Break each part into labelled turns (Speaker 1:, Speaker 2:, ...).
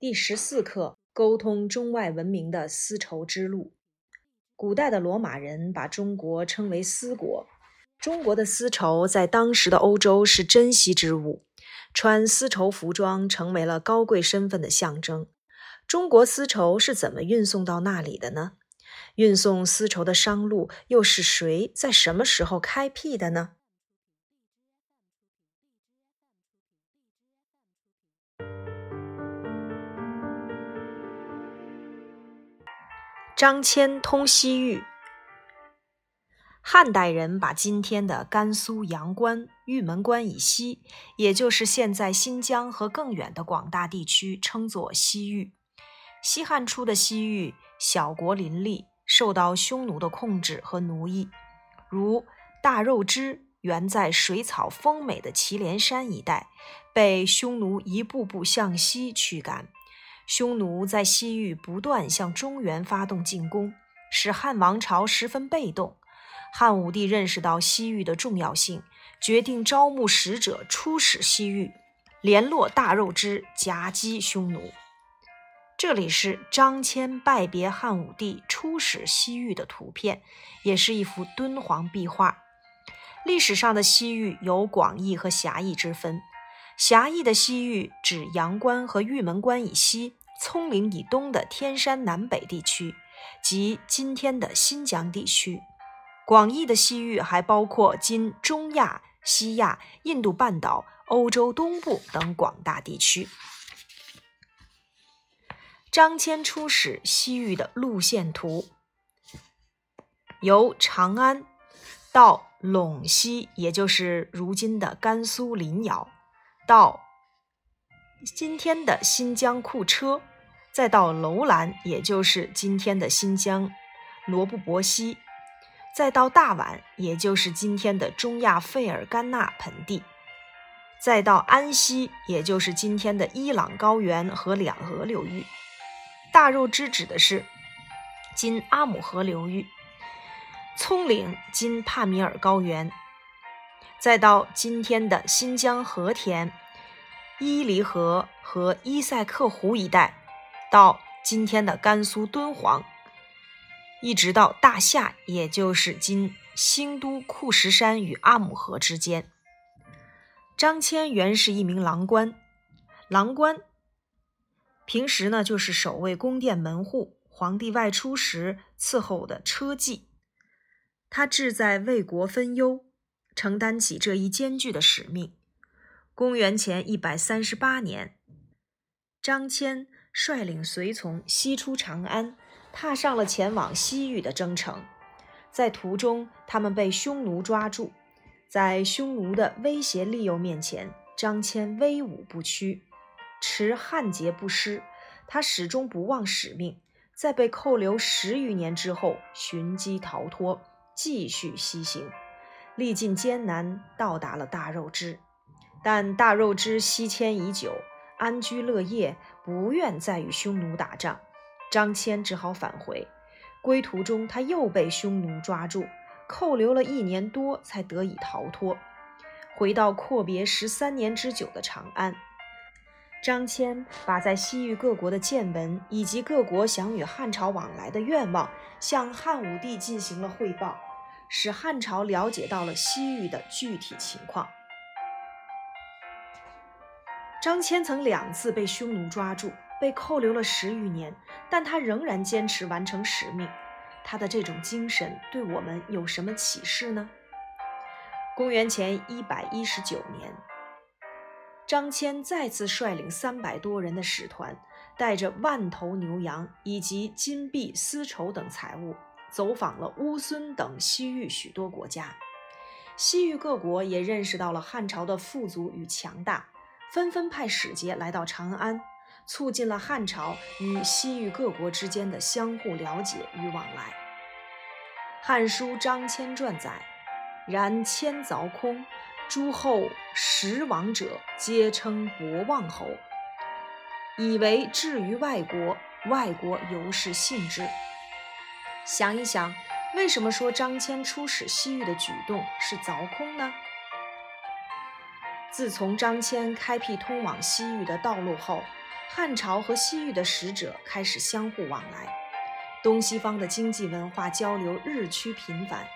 Speaker 1: 第十四课：沟通中外文明的丝绸之路。古代的罗马人把中国称为丝国。中国的丝绸在当时的欧洲是珍稀之物，穿丝绸服装成为了高贵身份的象征。中国丝绸是怎么运送到那里的呢？运送丝绸的商路又是谁在什么时候开辟的呢？张骞通西域。汉代人把今天的甘肃阳关、玉门关以西，也就是现在新疆和更远的广大地区，称作西域。西汉初的西域，小国林立，受到匈奴的控制和奴役。如大肉支原在水草丰美的祁连山一带，被匈奴一步步向西驱赶。匈奴在西域不断向中原发动进攻，使汉王朝十分被动。汉武帝认识到西域的重要性，决定招募使者出使西域，联络大肉之夹击匈奴。这里是张骞拜别汉武帝出使西域的图片，也是一幅敦煌壁画。历史上的西域有广义和狭义之分，狭义的西域指阳关和玉门关以西。葱岭以东的天山南北地区，及今天的新疆地区。广义的西域还包括今中亚、西亚、印度半岛、欧洲东部等广大地区。张骞出使西域的路线图：由长安到陇西，也就是如今的甘肃临瑶，到。今天的新疆库车，再到楼兰，也就是今天的新疆罗布泊西，再到大宛，也就是今天的中亚费尔干纳盆地，再到安西，也就是今天的伊朗高原和两河流域。大肉支指的是今阿姆河流域，葱岭今帕米尔高原，再到今天的新疆和田。伊犁河和伊塞克湖一带，到今天的甘肃敦煌，一直到大夏，也就是今新都库什山与阿姆河之间。张骞原是一名郎官，郎官平时呢就是守卫宫殿门户，皇帝外出时伺候的车骑。他志在为国分忧，承担起这一艰巨的使命。公元前一百三十八年，张骞率领随从西出长安，踏上了前往西域的征程。在途中，他们被匈奴抓住。在匈奴的威胁利诱面前，张骞威武不屈，持汉节不失。他始终不忘使命，在被扣留十余年之后，寻机逃脱，继续西行，历尽艰难，到达了大肉支。但大肉之西迁已久，安居乐业，不愿再与匈奴打仗。张骞只好返回。归途中，他又被匈奴抓住，扣留了一年多，才得以逃脱，回到阔别十三年之久的长安。张骞把在西域各国的见闻，以及各国想与汉朝往来的愿望，向汉武帝进行了汇报，使汉朝了解到了西域的具体情况。张骞曾两次被匈奴抓住，被扣留了十余年，但他仍然坚持完成使命。他的这种精神对我们有什么启示呢？公元前一百一十九年，张骞再次率领三百多人的使团，带着万头牛羊以及金币、丝绸等财物，走访了乌孙等西域许多国家。西域各国也认识到了汉朝的富足与强大。纷纷派使节来到长安，促进了汉朝与西域各国之间的相互了解与往来。《汉书·张骞传》载：“然骞凿空，诸后食王者，皆称博望侯，以为至于外国，外国尤是信之。”想一想，为什么说张骞出使西域的举动是凿空呢？自从张骞开辟通往西域的道路后，汉朝和西域的使者开始相互往来，东西方的经济文化交流日趋频繁。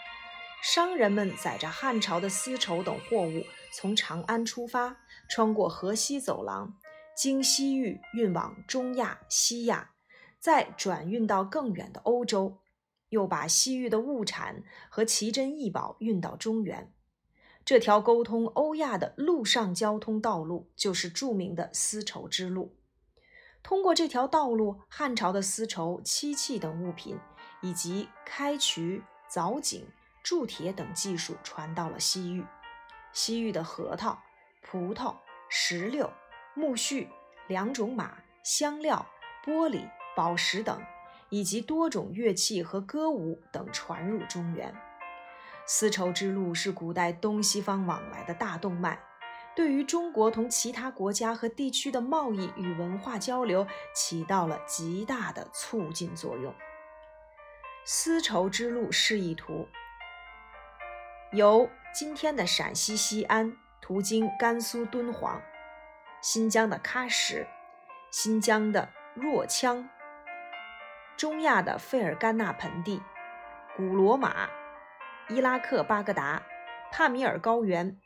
Speaker 1: 商人们载着汉朝的丝绸等货物从长安出发，穿过河西走廊，经西域运往中亚、西亚，再转运到更远的欧洲，又把西域的物产和奇珍异宝运到中原。这条沟通欧亚的陆上交通道路就是著名的丝绸之路。通过这条道路，汉朝的丝绸、漆器等物品，以及开渠、凿井、铸铁等技术传到了西域。西域的核桃、葡萄、石榴、苜蓿、两种马、香料、玻璃、宝石等，以及多种乐器和歌舞等传入中原。丝绸之路是古代东西方往来的大动脉，对于中国同其他国家和地区的贸易与文化交流起到了极大的促进作用。丝绸之路示意图由今天的陕西西安途经甘肃敦煌、新疆的喀什、新疆的若羌、中亚的费尔干纳盆地、古罗马。伊拉克巴格达、帕米尔高原、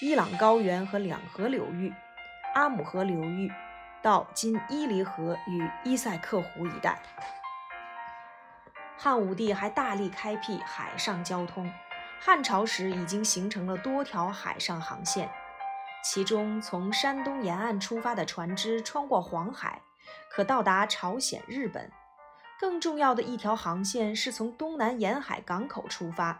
Speaker 1: 伊朗高原和两河流域、阿姆河流域，到今伊犁河与伊塞克湖一带。汉武帝还大力开辟海上交通，汉朝时已经形成了多条海上航线，其中从山东沿岸出发的船只穿过黄海，可到达朝鲜、日本。更重要的一条航线是从东南沿海港口出发。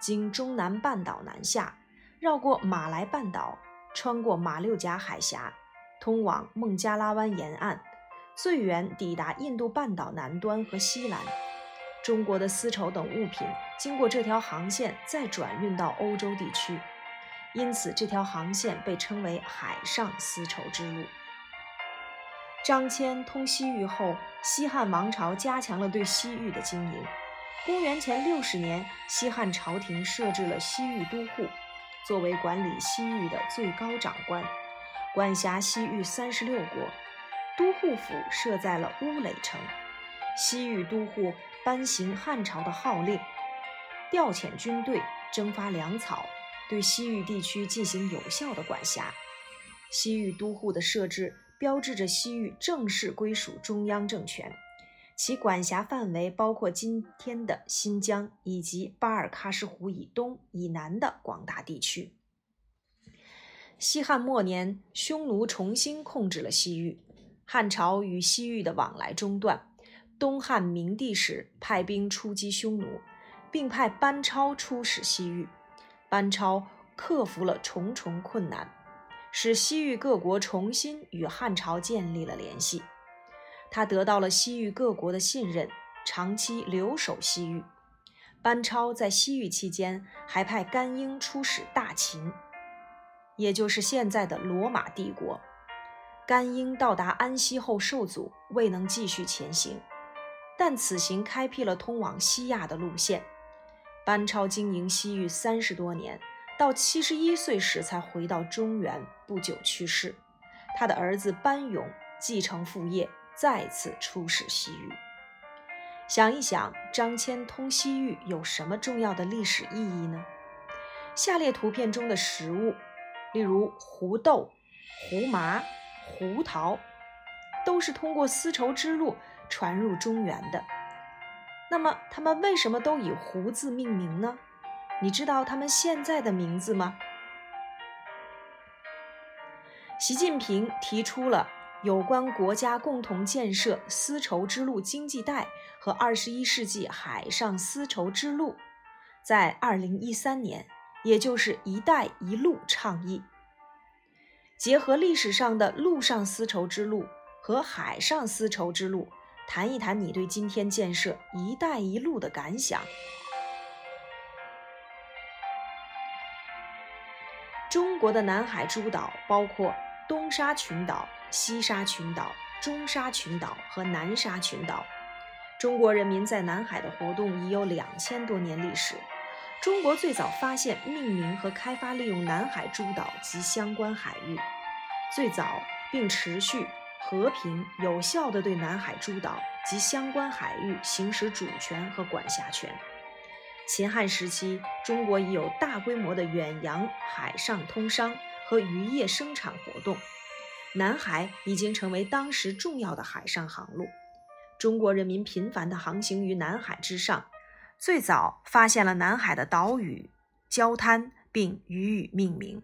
Speaker 1: 经中南半岛南下，绕过马来半岛，穿过马六甲海峡，通往孟加拉湾沿岸，最远抵达印度半岛南端和西兰。中国的丝绸等物品经过这条航线，再转运到欧洲地区，因此这条航线被称为海上丝绸之路。张骞通西域后，西汉王朝加强了对西域的经营。公元前六十年，西汉朝廷设置了西域都护，作为管理西域的最高长官，管辖西域三十六国。都护府设在了乌垒城。西域都护颁行汉朝的号令，调遣军队，征发粮草，对西域地区进行有效的管辖。西域都护的设置，标志着西域正式归属中央政权。其管辖范围包括今天的新疆以及巴尔喀什湖以东以南的广大地区。西汉末年，匈奴重新控制了西域，汉朝与西域的往来中断。东汉明帝时，派兵出击匈奴，并派班超出使西域。班超克服了重重困难，使西域各国重新与汉朝建立了联系。他得到了西域各国的信任，长期留守西域。班超在西域期间，还派甘英出使大秦，也就是现在的罗马帝国。甘英到达安西后受阻，未能继续前行，但此行开辟了通往西亚的路线。班超经营西域三十多年，到七十一岁时才回到中原，不久去世。他的儿子班勇继承父业。再次出使西域，想一想，张骞通西域有什么重要的历史意义呢？下列图片中的食物，例如胡豆、胡麻、胡桃，都是通过丝绸之路传入中原的。那么，它们为什么都以“胡”字命名呢？你知道它们现在的名字吗？习近平提出了。有关国家共同建设丝绸之路经济带和二十一世纪海上丝绸之路，在二零一三年，也就是“一带一路”倡议，结合历史上的陆上丝绸之路和海上丝绸之路，谈一谈你对今天建设“一带一路”的感想。中国的南海诸岛包括东沙群岛。西沙群岛、中沙群岛和南沙群岛，中国人民在南海的活动已有两千多年历史。中国最早发现、命名和开发利用南海诸岛及相关海域，最早并持续和平有效地对南海诸岛及相关海域行使主权和管辖权。秦汉时期，中国已有大规模的远洋海上通商和渔业生产活动，南海已经成为当时重要的海上航路。中国人民频繁地航行于南海之上，最早发现了南海的岛屿、礁滩，并予以命名。